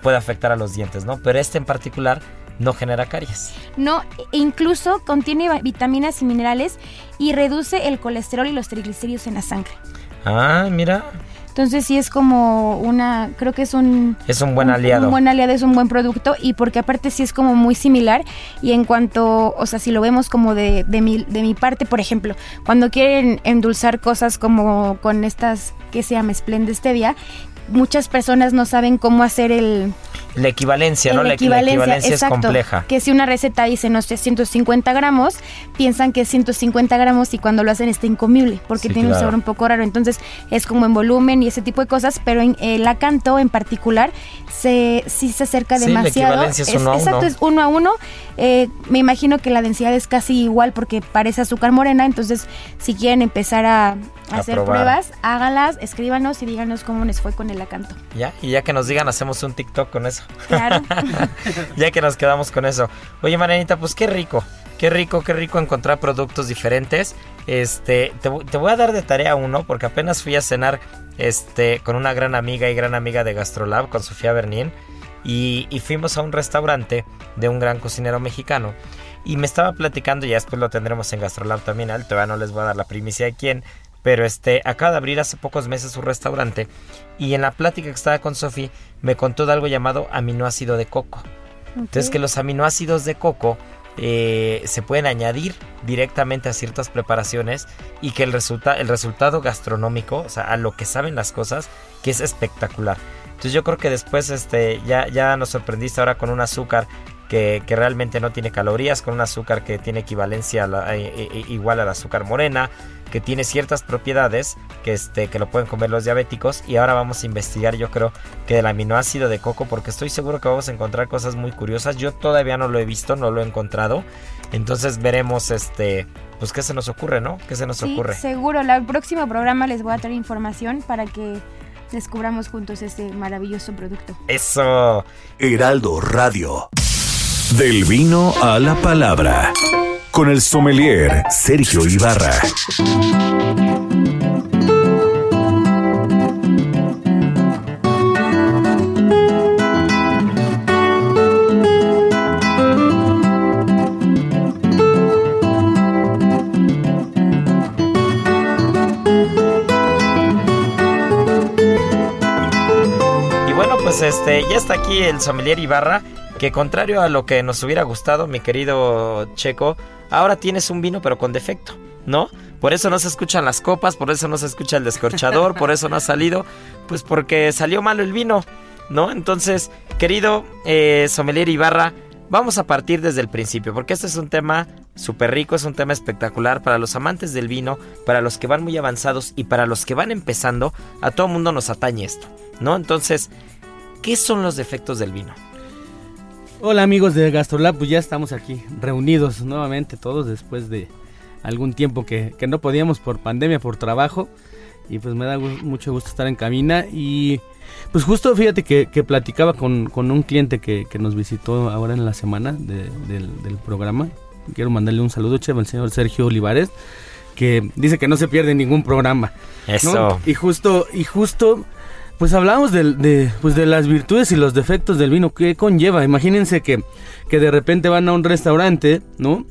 puede afectar a los dientes, ¿no? Pero este en particular no genera caries. No, incluso contiene vitaminas y minerales y reduce el colesterol y los triglicéridos en la sangre. Ah, mira, Entonces sí es como una, creo que es un... es un buen aliado. Un buen aliado, es un buen producto y porque aparte sí es como muy similar y en cuanto, o sea, si lo vemos como de, de, mi, de mi parte, por ejemplo, cuando quieren endulzar cosas como con estas que se llama Splenda Stevia, muchas personas no saben cómo hacer el, La equivalencia, ¿no? la La, la equivalencia es compleja. Que si una receta dice, no sé, 150 gramos, piensan que es 150 gramos y cuando lo hacen está incomible, porque Sí, tiene un sabor un poco raro. Entonces es como en volumen y ese tipo de cosas, pero en el acanto en particular se, sí se acerca Sí, la demasiado. equivalencia es uno a exacto, uno. es uno a uno. Eh, me imagino que la densidad es casi igual porque parece azúcar morena, entonces si quieren empezar a, hacer probar. pruebas, hágalas, escríbanos y díganos cómo les fue con el acanto. Ya, y ya que nos digan, hacemos un TikTok con eso. Ya que nos quedamos con eso. Oye, Marianita, pues qué rico. Qué rico, qué rico encontrar productos diferentes. Este, te, vo- te voy a dar de tarea uno, porque apenas fui a cenar este, con una gran amiga y gran amiga de Gastrolab, con Sofía Bernín. Y, fuimos a un restaurante de un gran cocinero mexicano. Y me estaba platicando, ya después lo tendremos en Gastrolab también, al todavía no les voy a dar la primicia de quién. Pero este, acaba de abrir hace pocos meses su restaurante. Y en la plática que estaba con Sofía, me contó de algo llamado aminoácido de coco. Entonces que los aminoácidos de coco eh, se pueden añadir directamente a ciertas preparaciones y que el, resulta el resultado gastronómico, o sea, a lo que saben las cosas, que es espectacular. Entonces yo creo que después este, ya, ya nos sorprendiste ahora con un azúcar que, que realmente no tiene calorías, con un azúcar que tiene equivalencia a la- eh, eh, igual al azúcar morena, que tiene ciertas propiedades que, este, que lo pueden comer los diabéticos y ahora vamos a investigar yo creo que del aminoácido de coco porque estoy seguro que vamos a encontrar cosas muy curiosas. Yo todavía no lo he visto, no lo he encontrado. Entonces veremos este pues qué se nos ocurre, ¿no? ¿Qué se nos Sí, ocurre? seguro. El próximo programa les voy a traer información para que descubramos juntos este maravilloso producto. Eso. Heraldo Radio. Del vino a la palabra. Con el sommelier Sergio Ibarra. Y bueno, pues este ya está aquí el sommelier Ibarra, que contrario a lo que nos hubiera gustado, mi querido Checo, ahora tienes un vino pero con defecto, ¿no? Por eso no se escuchan las copas, por eso no se escucha el descorchador, por eso no ha salido, pues porque salió malo el vino, ¿no? Entonces, querido eh, sommelier Ibarra, vamos a partir desde el principio, porque este es un tema súper rico, es un tema espectacular para los amantes del vino, para los que van muy avanzados y para los que van empezando, a todo mundo nos atañe esto, ¿no? Entonces, ¿qué son los defectos del vino? Hola amigos de Gastrolab, pues ya estamos aquí reunidos nuevamente todos después de algún tiempo que, que no podíamos por pandemia, por trabajo. Y pues me da gu- mucho gusto estar en cabina. Y pues justo fíjate que, que platicaba con, con un cliente que, que nos visitó ahora en la semana de- del, del programa. Quiero mandarle un saludo, chef, al señor Sergio Olivares, que dice que no se pierde ningún programa. ¿no? Eso. Y justo, y justo, pues hablamos del- de, pues de las virtudes y los defectos del vino. ¿Qué conlleva? Imagínense que, que de repente van a un restaurante, ¿no?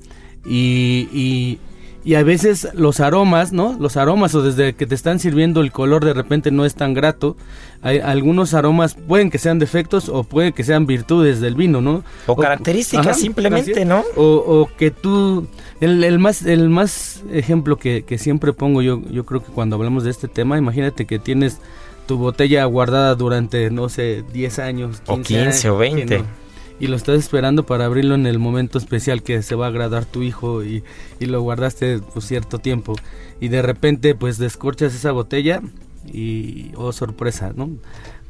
Y, y, y a veces los aromas, ¿no? Los aromas o desde que te están sirviendo el color de repente no es tan grato. Hay algunos aromas pueden que sean defectos o pueden que sean virtudes del vino, ¿no? O características, simplemente. ¿no? O, o que tú, el, el más, el más ejemplo que, que siempre pongo yo, yo creo que cuando hablamos de este tema, imagínate que tienes tu botella guardada durante, no sé, 10 años. O 15 o 20. que Y lo estás esperando para abrirlo en el momento especial que se va a agradar tu hijo y, y lo guardaste por cierto tiempo. Y de repente pues descorchas esa botella y, oh sorpresa, ¿no?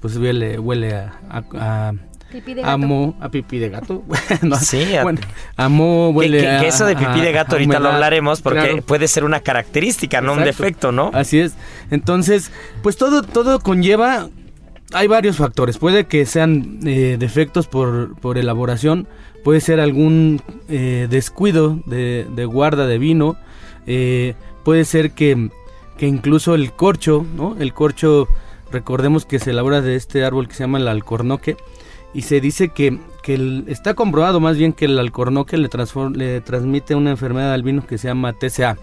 Pues huele, huele a- a- a Pipí de gato. Amo a pipí de gato. No, Sí, a- bueno, amo Que, huele que- que a- eso de pipí de gato a ahorita lo humedad, hablaremos porque claro. puede ser una característica, no un defecto, ¿no? Así es. Entonces, pues todo todo conlleva hay varios factores. Puede que sean eh, defectos por, por, elaboración, puede ser algún eh, descuido de, de, guarda de vino, eh, puede ser que, que, incluso el corcho, ¿no? El corcho, recordemos que se elabora de este árbol que se llama el alcornoque, y se dice que, que el, está comprobado más bien que el alcornoque le, le transmite una enfermedad al vino que se llama TCA.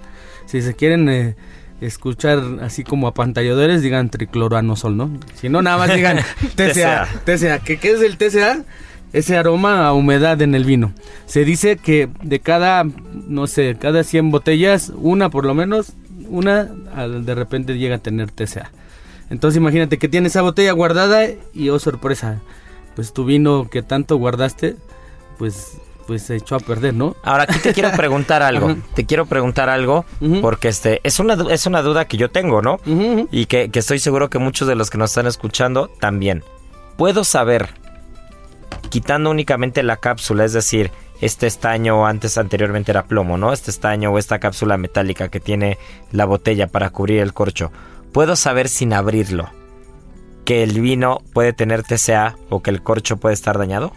Si se quieren escuchar así como a pantalladores, digan tricloroanosol, ¿no? Si no, nada más digan TCA. TCA. ¿Qué, ¿Qué es el TCA? Ese aroma a humedad en el vino. Se dice que de cada, no sé, cada 100 botellas, una por lo menos, una de repente llega a tener TCA. Entonces imagínate que tienes esa botella guardada y oh sorpresa, pues tu vino que tanto guardaste, pues pues se echó a perder, ¿no? Ahora aquí te quiero preguntar algo. te quiero preguntar algo porque este es una es una duda que yo tengo, ¿no? Y que, que, estoy seguro que muchos de los que nos están escuchando también. Puedo saber, quitando únicamente la cápsula, es decir, este estaño antes anteriormente era plomo, ¿no? Este estaño o esta cápsula metálica que tiene la botella para cubrir el corcho. Puedo saber sin abrirlo que el vino puede tener TCA o que el corcho puede estar dañado.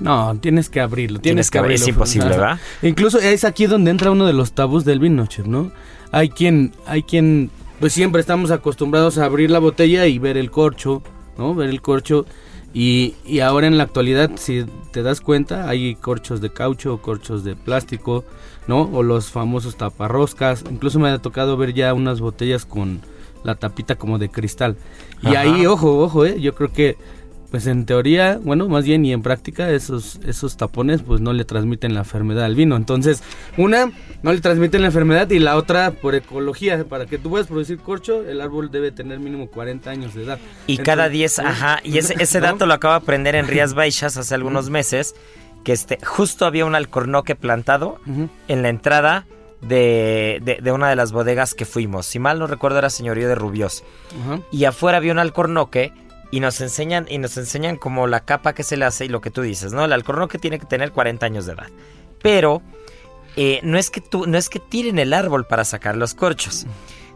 No, tienes que abrirlo, tienes, que, abrirlo. Es imposible, ¿verdad? Incluso es aquí donde entra uno de los tabús del vino, chef, ¿no? Hay quien, hay quien, pues siempre estamos acostumbrados a abrir la botella y ver el corcho, ¿no? Ver el corcho. Y, y ahora en la actualidad, si te das cuenta, hay corchos de caucho, corchos de plástico, ¿no? O los famosos taparroscas. Incluso me ha tocado ver ya unas botellas con la tapita como de cristal. Y ahí, ojo, ojo, ¿eh? Yo creo que pues en teoría, bueno, más bien y en práctica esos esos tapones pues no le transmiten la enfermedad al vino. Entonces, una no le transmiten la enfermedad y la otra por ecología, para que tú puedas producir corcho, el árbol debe tener mínimo 40 años de edad. Y cada 10, ajá, y ese, ese dato lo acabo de aprender en Rías Baixas hace algunos meses, que este justo había un alcornoque plantado en la entrada de, de, una de las bodegas que fuimos. Si mal no recuerdo era señorío de Rubios. Y afuera había un alcornoque y nos enseñan y nos enseñan como la capa que se le hace y lo que tú dices, ¿no? El alcornoque tiene que tener 40 años de edad. Pero eh, no es que tú no es que tiren el árbol para sacar los corchos.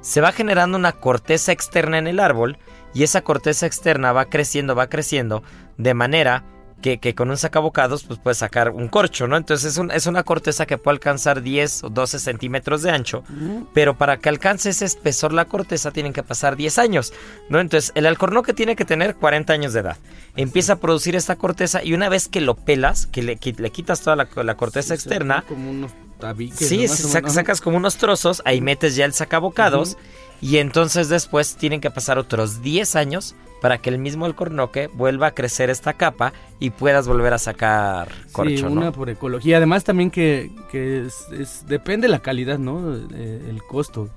Se va generando una corteza externa en el árbol y esa corteza externa va creciendo, va creciendo de manera que, con un sacabocados pues puedes sacar un corcho, ¿no? Entonces es, es, una corteza que puede alcanzar 10 o 12 centímetros de ancho, pero para que alcance ese espesor la corteza tienen que pasar 10 años, ¿no? Entonces el alcornoque tiene que tener 40 años de edad. Empieza a producir esta corteza y una vez que lo pelas, que le, le quitas toda la, corteza externa... Como unos tabiques, Sí, sacas como unos trozos, ahí metes ya el sacabocados y entonces después tienen que pasar otros 10 años para que el mismo alcornoque vuelva a crecer esta capa y puedas volver a sacar corcho, sí, una por ecología. Además también que, que es, depende la calidad, ¿no? Eh, el costo.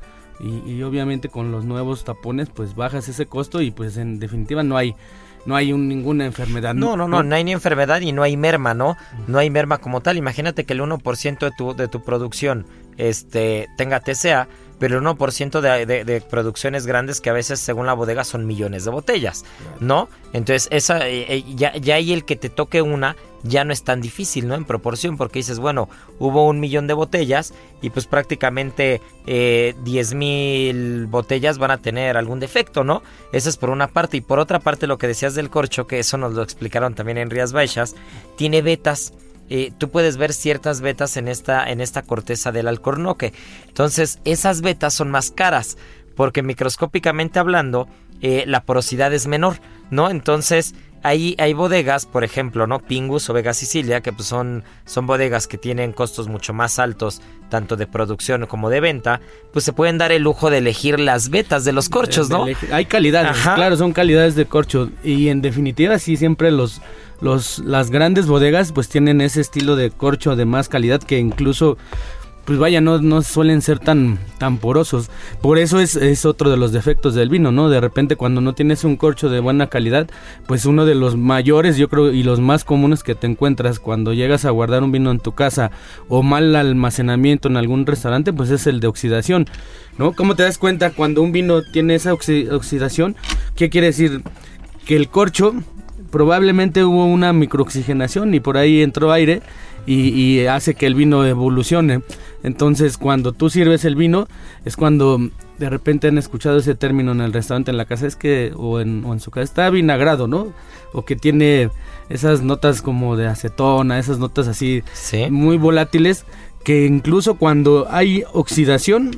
Y, obviamente con los nuevos tapones pues bajas ese costo y pues en definitiva no hay no hay ninguna enfermedad. No, no, no, no, hay ni enfermedad y no hay merma, ¿no? No hay merma como tal. Imagínate que el 1% de tu, de tu producción este, tenga TCA pero el 1% de, de, producciones grandes que a veces según la bodega son millones de botellas, ¿no? Entonces esa, eh, eh, ya, ya ahí el que te toque una ya no es tan difícil, ¿no? En proporción, porque dices, bueno, hubo un millón de botellas y pues prácticamente eh, 10 mil botellas van a tener algún defecto, ¿no? Eso es por una parte. Y por otra parte, lo que decías del corcho, que eso nos lo explicaron también en Rías Baixas, tiene vetas eh, tú puedes ver ciertas vetas en esta, en esta corteza del alcornoque. Entonces, esas vetas son más caras, porque microscópicamente hablando, eh, la porosidad es menor, ¿no? Entonces, hay, hay bodegas, por ejemplo, ¿no? Pingus o Vega Sicilia, que pues son, son bodegas que tienen costos mucho más altos, tanto de producción como de venta, pues se pueden dar el lujo de elegir las vetas de los corchos, ¿no? Hay calidades, claro, son calidades de corcho. Y en definitiva, sí, siempre los, los, las grandes bodegas pues tienen ese estilo de corcho de más calidad que incluso pues vaya, no, no suelen ser tan, tan porosos. Por eso es, es, otro de los defectos del vino, ¿no? De repente cuando no tienes un corcho de buena calidad, pues uno de los mayores, yo creo, y los más comunes que te encuentras cuando llegas a guardar un vino en tu casa o mal almacenamiento en algún restaurante, pues es el de oxidación, ¿no? ¿Cómo te das cuenta cuando un vino tiene esa oxidación? ¿Qué quiere decir? Que el corcho probablemente hubo una microoxigenación y por ahí entró aire y, y hace que el vino evolucione. Entonces, cuando tú sirves el vino, es cuando de repente han escuchado ese término en el restaurante, en la casa, es que, o en, o en su casa, está vinagrado, ¿no? O que tiene esas notas como de acetona, esas notas así muy volátiles, que incluso cuando hay oxidación,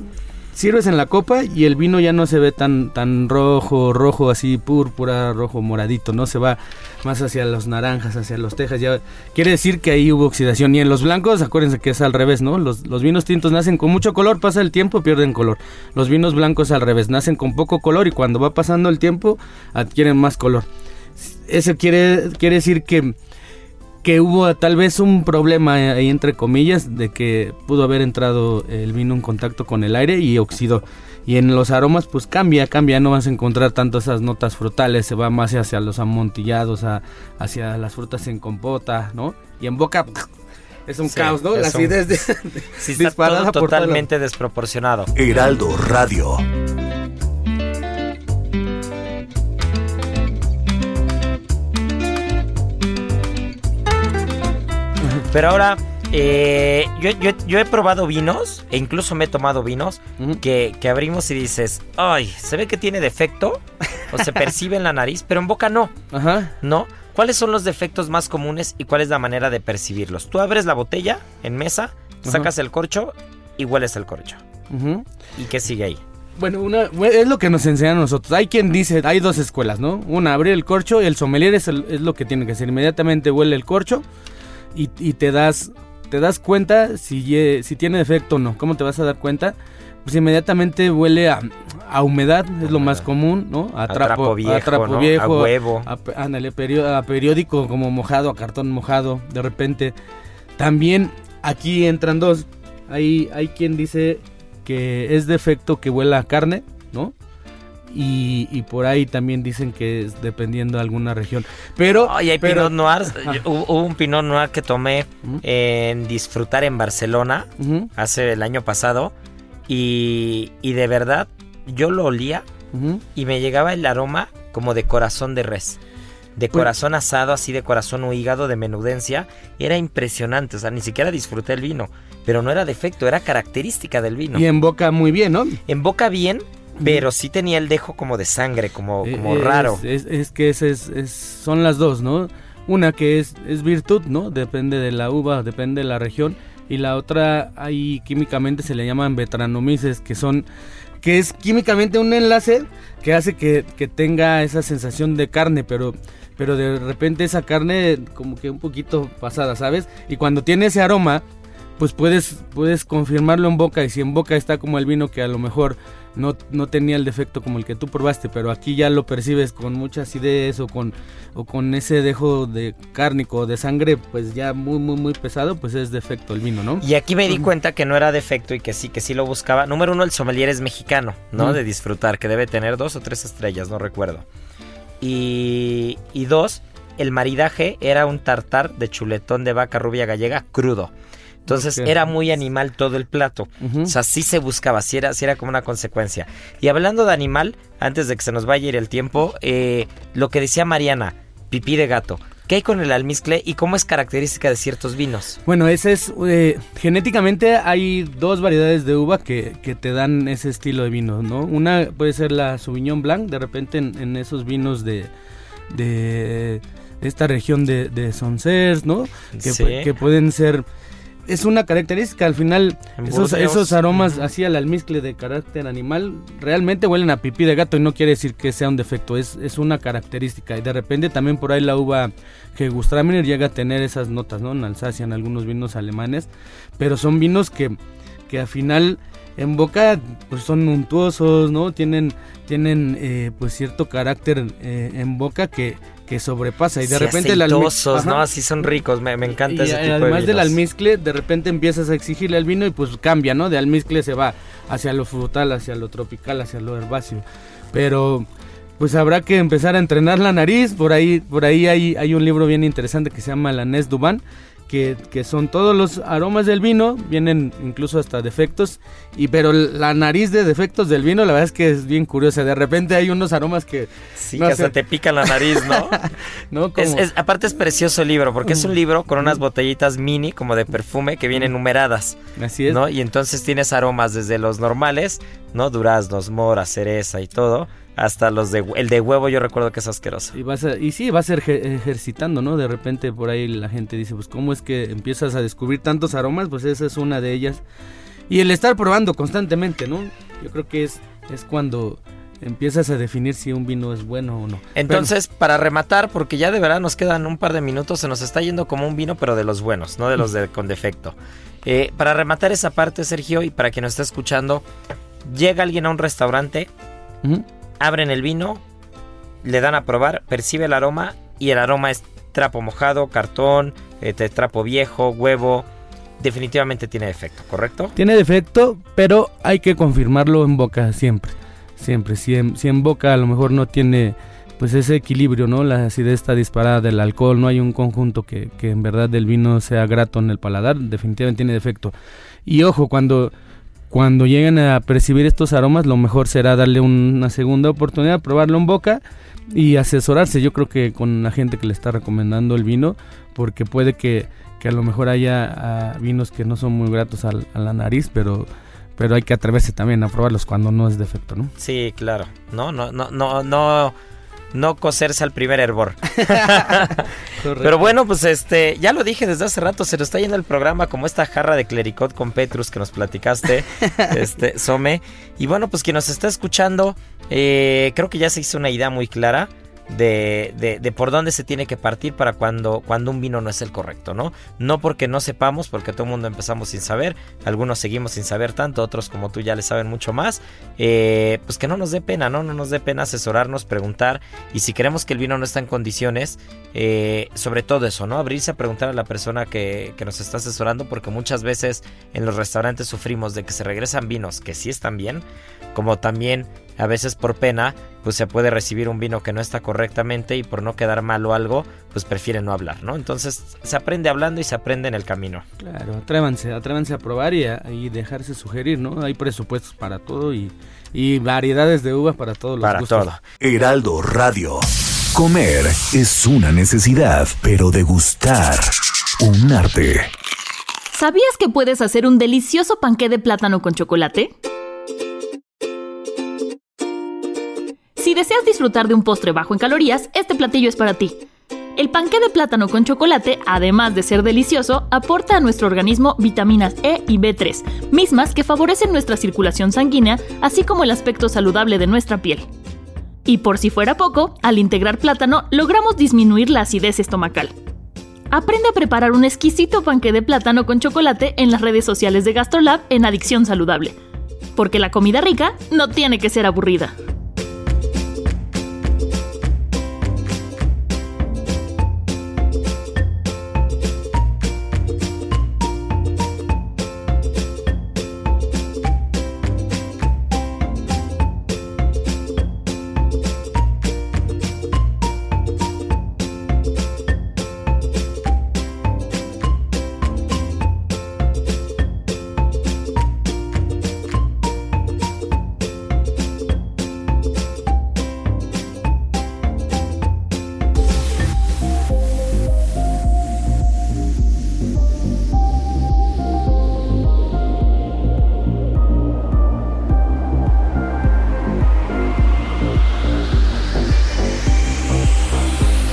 sirves en la copa y el vino ya no se ve tan tan rojo, rojo así púrpura, rojo moradito, no se va más hacia los naranjas, hacia los tejas, ya quiere decir que ahí hubo oxidación y en los blancos, acuérdense que es al revés, ¿no? Los, los vinos tintos nacen con mucho color, pasa el tiempo, pierden color. Los vinos blancos al revés, nacen con poco color y cuando va pasando el tiempo adquieren más color. Eso quiere quiere decir que que hubo tal vez un problema ahí entre comillas de que pudo haber entrado el vino en contacto con el aire y oxidó. Y en los aromas pues cambia, cambia, no vas a encontrar tanto esas notas frutales, se va más hacia los amontillados, a, hacia las frutas en compota, ¿no? Y en boca es un Sí, caos, ¿no? La es un- acidez de, Sí, está disparada todo por todos totalmente desproporcionado. Heraldo Radio. Pero ahora, eh, yo, yo- yo he probado vinos, e incluso me he tomado vinos, que, que abrimos y dices, ay, se ve que tiene defecto, o se percibe en la nariz, pero en boca no. Ajá. ¿No? ¿Cuáles son los defectos más comunes y cuál es la manera de percibirlos? Tú abres la botella en mesa, sacas el corcho y hueles el corcho. ¿Y qué sigue ahí? Bueno, una, es lo que nos enseñan a nosotros. Hay quien dice, hay dos escuelas, ¿no? Una, abrir el corcho y el sommelier es, el- es lo que tiene que hacer. Inmediatamente huele el corcho y, y te das te das cuenta si, si tiene defecto o no. ¿Cómo te vas a dar cuenta? Pues inmediatamente huele a, a humedad, es lo más común, ¿no? A trapo viejo, a trapo ¿no? viejo, A huevo. a, ándale, perio- a periódico como mojado, a cartón mojado, de repente. También aquí entran dos. Hay, hay quien dice que es defecto que huela a carne, ¿no? Y, y por ahí también dicen que es dependiendo de alguna región. Pero, Ay, hay pero- Pinot Noirs. Yo- Hubo, un Pinot Noir que tomé en Disfrutar en Barcelona hace el año pasado. Y, y de verdad, yo lo olía y me llegaba el aroma como de corazón de res. De Pues- corazón asado, así de corazón o hígado, de menudencia. Era impresionante. O sea, ni siquiera disfruté el vino. Pero no era defecto, era característica del vino. Y en boca muy bien, ¿no? En boca bien, pero sí tenía el dejo como de sangre, como, como Eh, es- raro. Es, es que es, es- son las dos, ¿no? Una que es, es virtud, ¿no? Depende de la uva, depende de la región. Y la otra, ahí químicamente se le llaman betranomices, que son que es químicamente un enlace que hace que, que tenga esa sensación de carne, pero, pero de repente esa carne como que un poquito pasada, ¿sabes? Y cuando tiene ese aroma, pues puedes, puedes confirmarlo en boca y si en boca está como el vino que a lo mejor no, no tenía el defecto como el que tú probaste, pero aquí ya lo percibes con mucha acidez o con, o con ese dejo de cárnico o de sangre, pues ya muy, muy, muy pesado, pues es defecto el vino, ¿no? Y aquí me di cuenta que no era defecto y que sí, que sí lo buscaba. Número uno, el sommelier es mexicano, ¿no? De disfrutar, que debe tener dos o tres estrellas, no recuerdo. Y, y dos, el maridaje era un tartar de chuletón de vaca rubia gallega crudo. Entonces era muy animal todo el plato. O sea, sí se buscaba, sí era, sí era como una consecuencia. Y hablando de animal, antes de que se nos vaya a ir el tiempo, eh, lo que decía Mariana, pipí de gato. ¿Qué hay con el almizcle y cómo es característica de ciertos vinos? Bueno, ese es. eh, genéticamente hay dos variedades de uva que, que te dan ese estilo de vino, ¿no? Una puede ser la Sauvignon Blanc, de repente en, en esos vinos de. de esta región de, de Sancerre, ¿no? Que, Sí. que pueden ser. Es una característica, al final, esos, esos aromas así al almizcle de carácter animal realmente huelen a pipí de gato y no quiere decir que sea un defecto, es, es una característica. Y de repente también por ahí la uva Gewürztraminer llega a tener esas notas, ¿no? En Alsacia, en algunos vinos alemanes, pero son vinos que, que al final en boca pues son untuosos, ¿no? Tienen, tienen eh, pues cierto carácter eh, en boca que, que sobrepasa y de Sí, repente el almi- aceitosos, ¿no? Así son ricos, me, me encanta Y ese tipo de además del almizcle, de repente empiezas a exigirle al vino y pues cambia, ¿no? De almizcle se va hacia lo frutal, hacia lo tropical, hacia lo herbáceo. Pero pues habrá que empezar a entrenar la nariz. Por ahí, por ahí hay, hay un libro bien interesante que se llama La Nes Duban, que, que son todos los aromas del vino, vienen incluso hasta defectos, y pero la nariz de defectos del vino, la verdad es que es bien curiosa. De repente hay unos aromas que. Sí, que hasta te pica la nariz, ¿no? ¿No? Es, aparte es precioso el libro, porque es un libro con unas botellitas mini, como de perfume, que vienen numeradas. Así es. ¿no? Y entonces tienes aromas desde los normales, ¿no? Duraznos, mora, cereza y todo hasta los de el de huevo yo recuerdo que es asqueroso. Y vas y sí, vas a ejercitando, ¿no? De repente por ahí la gente dice, pues cómo es que empiezas a descubrir tantos aromas, pues esa es una de ellas. Y el estar probando constantemente, ¿no? Yo creo que es es cuando empiezas a definir si un vino es bueno o no. Entonces, para rematar, porque ya de verdad nos quedan un par de minutos, se nos está yendo como un vino, pero de los buenos, no de los de, con defecto. Eh, para rematar esa parte, Sergio, y para quien nos está escuchando, llega alguien a un restaurante, abren el vino, le dan a probar, percibe el aroma y el aroma es trapo mojado, cartón, eh, trapo viejo, huevo. Definitivamente tiene defecto, ¿correcto? Tiene defecto, pero hay que confirmarlo en boca siempre. Siempre. Si en, en boca a lo mejor no tiene pues ese equilibrio, ¿no? La acidez está disparada del alcohol, no hay un conjunto que, que en verdad del vino sea grato en el paladar, definitivamente tiene defecto. Y ojo, cuando cuando lleguen a percibir estos aromas, lo mejor será darle una segunda oportunidad, probarlo en boca y asesorarse. Yo creo que con la gente que le está recomendando el vino, porque puede que, a lo mejor haya ah, vinos que no son muy gratos a la nariz, pero pero hay que atreverse también a probarlos cuando no es defecto, ¿no? Sí, claro. No, no, no, no, no no coserse al primer hervor. Pero bueno, pues este, ya lo dije desde hace rato, se nos está yendo el programa como esta jarra de clericot con Petrus que nos platicaste, este, Some. Y bueno, pues quien nos está escuchando, eh, creo que ya se hizo una idea muy clara de, de, por dónde se tiene que partir para cuando, cuando un vino no es el correcto, ¿no? No porque no sepamos, porque todo el mundo empezamos sin saber, algunos seguimos sin saber tanto, otros como tú ya le saben mucho más, eh, pues que no nos dé pena, ¿no? No nos dé pena asesorarnos, preguntar, y si queremos que el vino no está en condiciones, eh, sobre todo eso, ¿no? Abrirse a preguntar a la persona que, que nos está asesorando, porque muchas veces en los restaurantes sufrimos de que se regresan vinos que sí están bien, como también a veces por pena, pues se puede recibir un vino que no está correctamente y por no quedar mal o algo, pues prefieren no hablar, ¿no? Entonces se aprende hablando y se aprende en el camino. Claro, atrévanse, atrévanse a probar y, a, dejarse sugerir, ¿no? Hay presupuestos para todo y, variedades de uvas para todos los para todo. Heraldo Radio. Comer es una necesidad, pero degustar un arte. ¿Sabías que puedes hacer un delicioso panqué de plátano con chocolate? Deseas disfrutar de un postre bajo en calorías, este platillo es para ti. El panqué de plátano con chocolate, además de ser delicioso, aporta a nuestro organismo vitaminas E y B3, mismas que favorecen nuestra circulación sanguínea, así como el aspecto saludable de nuestra piel. Y por si fuera poco, al integrar plátano logramos disminuir la acidez estomacal. Aprende a preparar un exquisito panqué de plátano con chocolate en las redes sociales de GastroLab en Adicción Saludable. Porque la comida rica no tiene que ser aburrida.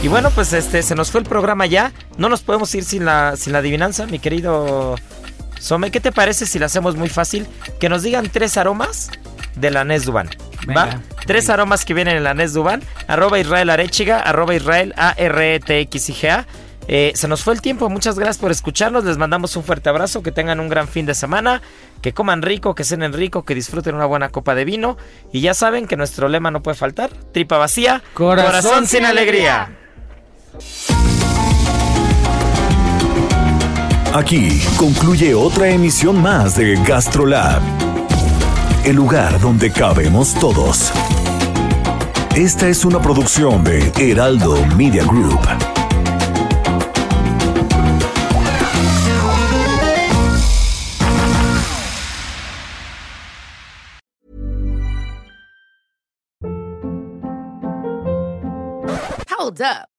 Bueno, pues este se nos fue el programa ya. No nos podemos ir sin la, sin la adivinanza, mi querido Some. ¿Qué te parece si lo hacemos muy fácil? Que nos digan tres aromas de la Nes Duban. ¿Va? Tres aromas que vienen en la Nes Duban. Arroba Israel Arechiga, arroba Israel A R E T X I G A. Eh, se nos fue el tiempo, muchas gracias por escucharnos, les mandamos un fuerte abrazo, que tengan un gran fin de semana, que coman rico, que cenen rico, que disfruten una buena copa de vino y ya saben que nuestro lema no puede faltar, tripa vacía, corazón, sin alegría. Aquí concluye otra emisión más de GastroLab, el lugar donde cabemos todos. Esta es una producción de Heraldo Media Group. Hold up.